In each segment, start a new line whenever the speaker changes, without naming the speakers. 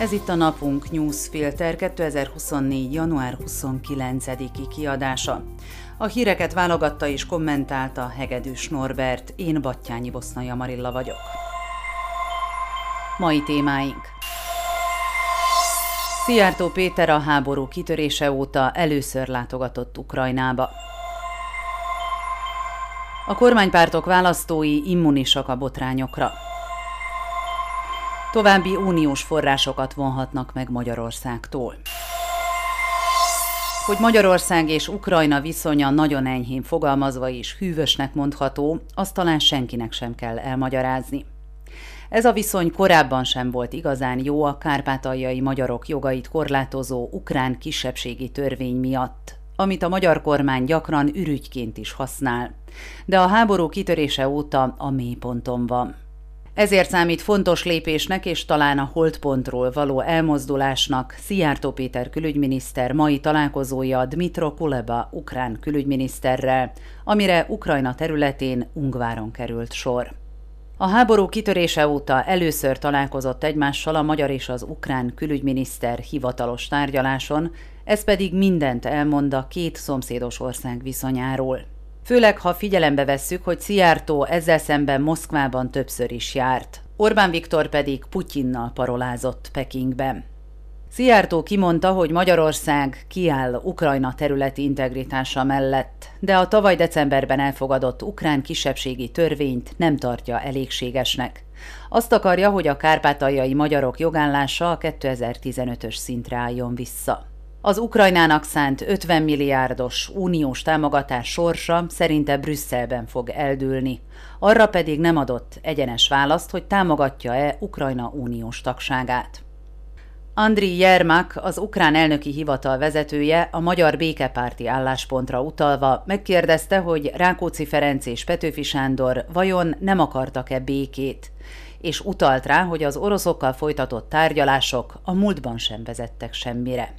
Ez itt a Napunk Newsfilter 2024. január 29-i kiadása. A híreket válogatta és kommentálta Hegedűs Norbert, én Battyányi Bosznai Marilla vagyok. Mai témáink Szijjártó Péter a háború kitörése óta először látogatott Ukrajnába. A kormánypártok választói immunisak a botrányokra. További uniós forrásokat vonhatnak meg Magyarországtól. Hogy Magyarország és Ukrajna viszonya nagyon enyhén fogalmazva is hűvösnek mondható, azt talán senkinek sem kell elmagyarázni. Ez a viszony korábban sem volt igazán jó a kárpátaljai magyarok jogait korlátozó ukrán kisebbségi törvény miatt, amit a magyar kormány gyakran ürügyként is használ. De a háború kitörése óta a mélyponton van. Ezért számít fontos lépésnek és talán a holdpontról való elmozdulásnak Szijjártó Péter külügyminiszter mai találkozója Dmitro Kuleba ukrán külügyminiszterrel, amire Ukrajna területén Ungváron került sor. A háború kitörése óta először találkozott egymással a magyar és az ukrán külügyminiszter hivatalos tárgyaláson, ez pedig mindent elmond a két szomszédos ország viszonyáról. Főleg, ha figyelembe vesszük, hogy Szijjártó ezzel szemben Moszkvában többször is járt. Orbán Viktor pedig Putyinnal parolázott Pekingben. Szijjártó kimondta, hogy Magyarország kiáll Ukrajna területi integritása mellett, de a tavaly decemberben elfogadott ukrán kisebbségi törvényt nem tartja elégségesnek. Azt akarja, hogy a kárpátaljai magyarok jogállása a 2015-ös szintre álljon vissza. Az Ukrajnának szánt 50 milliárdos uniós támogatás sorsa szerinte Brüsszelben fog eldőlni, arra pedig nem adott egyenes választ, hogy támogatja-e Ukrajna uniós tagságát. Andri Jermak, az ukrán elnöki hivatal vezetője, a magyar békepárti álláspontra utalva megkérdezte, hogy Rákóczi Ferenc és Petőfi Sándor vajon nem akartak-e békét, és utalt rá, hogy az oroszokkal folytatott tárgyalások a múltban sem vezettek semmire.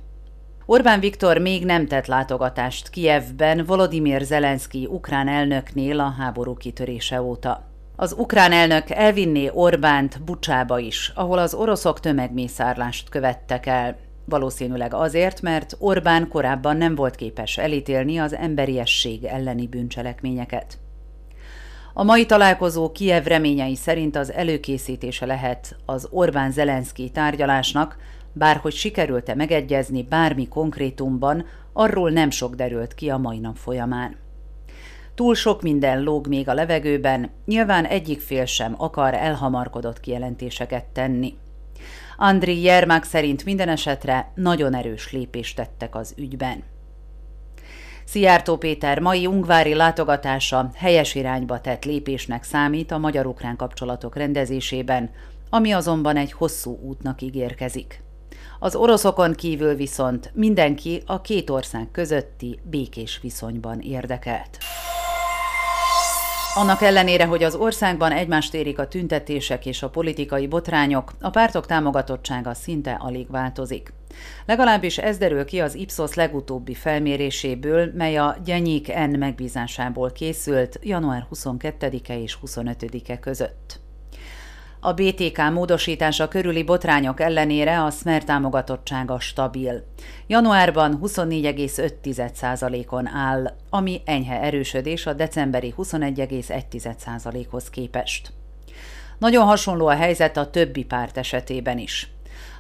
Orbán Viktor még nem tett látogatást Kijevben Volodymyr Zelenszky ukrán elnöknél a háború kitörése óta. Az ukrán elnök elvinné Orbánt Bucsába is, ahol az oroszok tömegmészárlást követtek el. Valószínűleg azért, mert Orbán korábban nem volt képes elítélni az emberiesség elleni bűncselekményeket. A mai találkozó Kiev reményei szerint az előkészítése lehet az Orbán-Zelenszky tárgyalásnak, bárhogy sikerült-e megegyezni bármi konkrétumban, arról nem sok derült ki a mai nap folyamán. Túl sok minden lóg még a levegőben, nyilván egyik fél sem akar elhamarkodott kijelentéseket tenni. Andri Jermák szerint minden esetre nagyon erős lépést tettek az ügyben. Szijjártó Péter mai ungvári látogatása helyes irányba tett lépésnek számít a magyar-ukrán kapcsolatok rendezésében, ami azonban egy hosszú útnak ígérkezik. Az oroszokon kívül viszont mindenki a két ország közötti békés viszonyban érdekelt. Annak ellenére, hogy az országban egymást érik a tüntetések és a politikai botrányok, a pártok támogatottsága szinte alig változik. Legalábbis ez derül ki az Ipsos legutóbbi felméréséből, mely a Gyenyik N megbízásából készült január 22-e és 25-e között. A BTK módosítása körüli botrányok ellenére a Smer támogatottsága stabil. Januárban 24,5%-on áll, ami enyhe erősödés a decemberi 21,1%-hoz képest. Nagyon hasonló a helyzet a többi párt esetében is.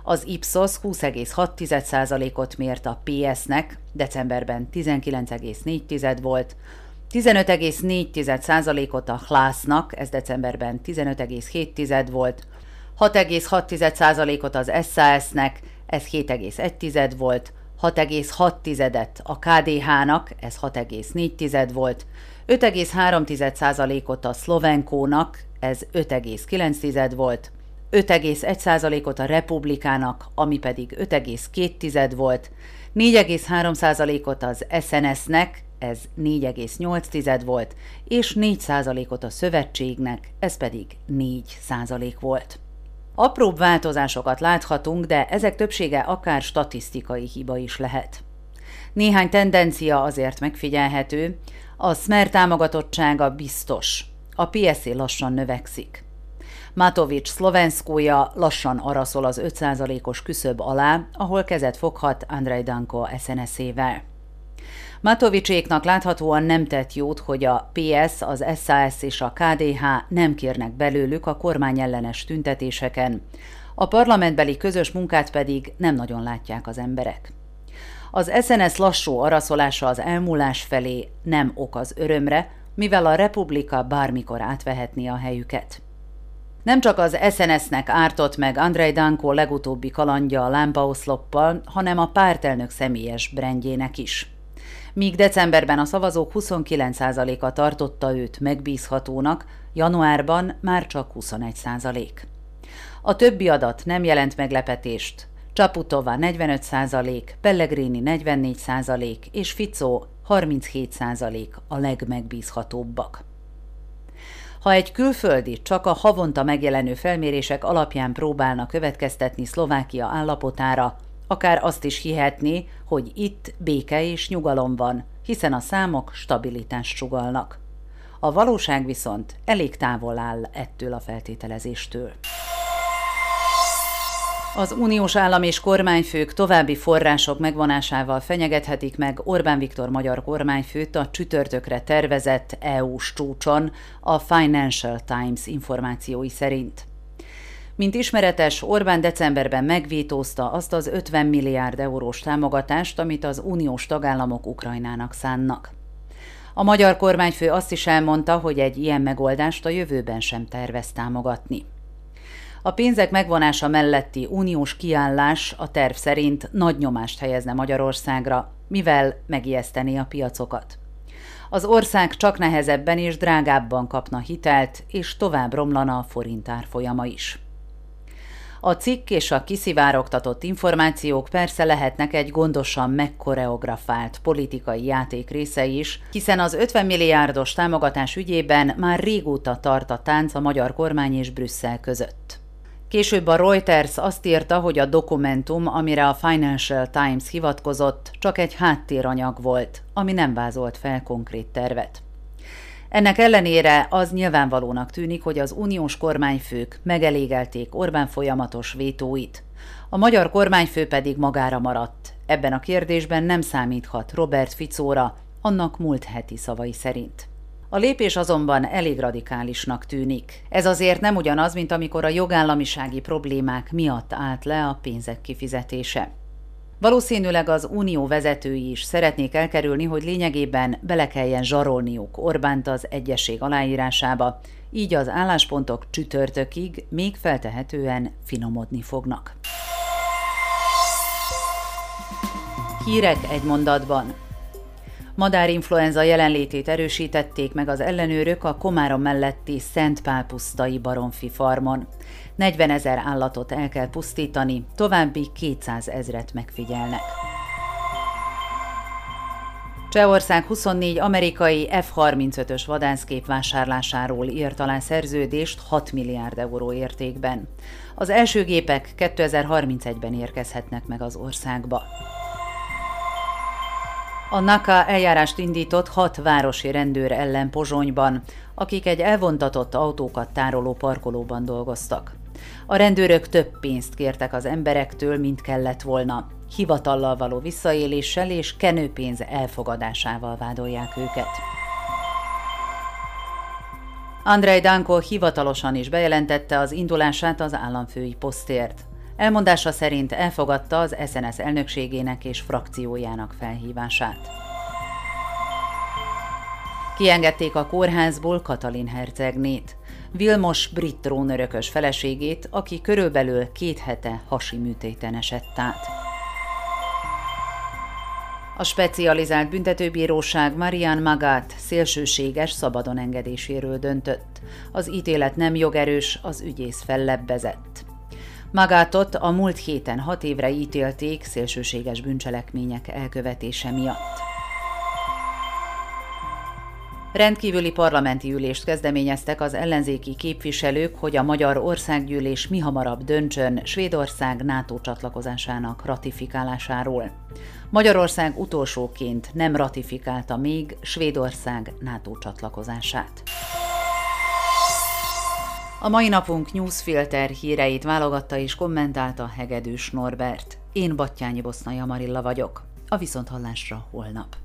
Az Ipsos 20,6%-ot mért a PS-nek, decemberben 19,4 volt, 15,4%-ot a Hlásznak, ez decemberben 15,7 volt, 6,6%-ot az SAS-nek, ez 7,1 volt, 6,6-et a KDH-nak, ez 6,4 volt, 5,3%-ot a Szlovenkónak, ez 5,9 volt, 5,1%-ot a Republikának, ami pedig 5,2 volt, 4,3%-ot az SNS-nek, ez 4,8 volt, és 4% ot a szövetségnek, ez pedig 4% volt. Apróbb változásokat láthatunk, de ezek többsége akár statisztikai hiba is lehet. Néhány tendencia azért megfigyelhető, a Smer támogatottsága biztos, a PSZ lassan növekszik. Matovics szlovenszkója lassan araszol az 5%-os küszöb alá, ahol kezet foghat Andrei Danko SNS-ével. Matovicséknak láthatóan nem tett jót, hogy a PS, az SAS és a KDH nem kérnek belőlük a kormányellenes tüntetéseken. A parlamentbeli közös munkát pedig nem nagyon látják az emberek. Az SNS lassú araszolása az elmúlás felé nem ok az örömre, mivel a Republika bármikor átvehetné a helyüket. Nem csak az SNS-nek ártott meg Andrei Danko legutóbbi kalandja a lámpaoszloppal, hanem a pártelnök személyes brendjének is. Míg decemberben a szavazók 29%-a tartotta őt megbízhatónak, januárban már csak 21%. A többi adat nem jelent meglepetést. Csaputova 45%, Pellegrini 44% és Ficó 37% a legmegbízhatóbbak. Ha egy külföldi csak a havonta megjelenő felmérések alapján próbálna következtetni Szlovákia állapotára, akár azt is hihetné, hogy itt béke és nyugalom van, hiszen a számok stabilitást sugalnak. A valóság viszont elég távol áll ettől a feltételezéstől. Az uniós állam és kormányfők további források megvonásával fenyegethetik meg Orbán Viktor magyar kormányfőt a csütörtökre tervezett EU-s csúcson, a Financial Times információi szerint. Mint ismeretes, Orbán decemberben megvétózta azt az 50 milliárd eurós támogatást, amit az uniós tagállamok Ukrajnának szánnak. A magyar kormányfő azt is elmondta, hogy egy ilyen megoldást a jövőben sem tervez támogatni. A pénzek megvonása melletti uniós kiállás a terv szerint nagy nyomást helyezne Magyarországra, mivel megijeszteni a piacokat. Az ország csak nehezebben és drágábban kapna hitelt, és tovább romlana a forint árfolyama is. A cikk és a kiszivárogtatott információk persze lehetnek egy gondosan megkoreografált politikai játék része is, hiszen az 50 milliárdos támogatás ügyében már régóta tart a tánc a magyar kormány és Brüsszel között. Később a Reuters azt írta, hogy a dokumentum, amire a Financial Times hivatkozott, csak egy háttéranyag volt, ami nem vázolt fel konkrét tervet. Ennek ellenére az nyilvánvalónak tűnik, hogy az uniós kormányfők megelégelték Orbán folyamatos vétóit. A magyar kormányfő pedig magára maradt. Ebben a kérdésben nem számíthat Robert Ficóra, annak múlt heti szavai szerint. A lépés azonban elég radikálisnak tűnik. Ez azért nem ugyanaz, mint amikor a jogállamisági problémák miatt állt le a pénzek kifizetése. Valószínűleg az unió vezetői is szeretnék elkerülni, hogy lényegében bele kelljen zsarolniuk Orbánt az egyesség aláírásába, így az álláspontok csütörtökig még feltehetően finomodni fognak. Hírek egy mondatban. Madárinfluenza jelenlétét erősítették meg az ellenőrök a Komárom melletti Szentpál-pusztai baromfi farmon. 40 ezer állatot el kell pusztítani, további 200 ezret megfigyelnek. Csehország 24 amerikai F-35-ös vadászkép vásárlásáról írt alá szerződést 6 milliárd euró értékben. Az első gépek 2031-ben érkezhetnek meg az országba. A NAKA eljárást indított hat városi rendőr ellen Pozsonyban, akik egy elvontatott autókat tároló parkolóban dolgoztak. A rendőrök több pénzt kértek az emberektől, mint kellett volna. Hivatallal való visszaéléssel és kenőpénz elfogadásával vádolják őket. Andrei Danko hivatalosan is bejelentette az indulását az államfői posztért. Elmondása szerint elfogadta az SNS elnökségének és frakciójának felhívását. Kiengedték a kórházból Katalin hercegnét, Vilmos brit trónörökös feleségét, aki körülbelül két hete hasi műtéten esett át. A specializált büntetőbíróság Marian Magát szélsőséges szabadon engedéséről döntött. Az ítélet nem jogerős, az ügyész fellebbezett. Magátot a múlt héten hat évre ítélték szélsőséges bűncselekmények elkövetése miatt. Rendkívüli parlamenti ülést kezdeményeztek az ellenzéki képviselők, hogy a Magyar Országgyűlés mihamarabb döntsön Svédország NATO csatlakozásának ratifikálásáról. Magyarország utolsóként nem ratifikálta még Svédország NATO csatlakozását. A mai napunk newsfilter híreit válogatta és kommentálta Hegedűs Norbert. Én Battyányi Bosznai Amarilla vagyok. A Viszonthallásra holnap.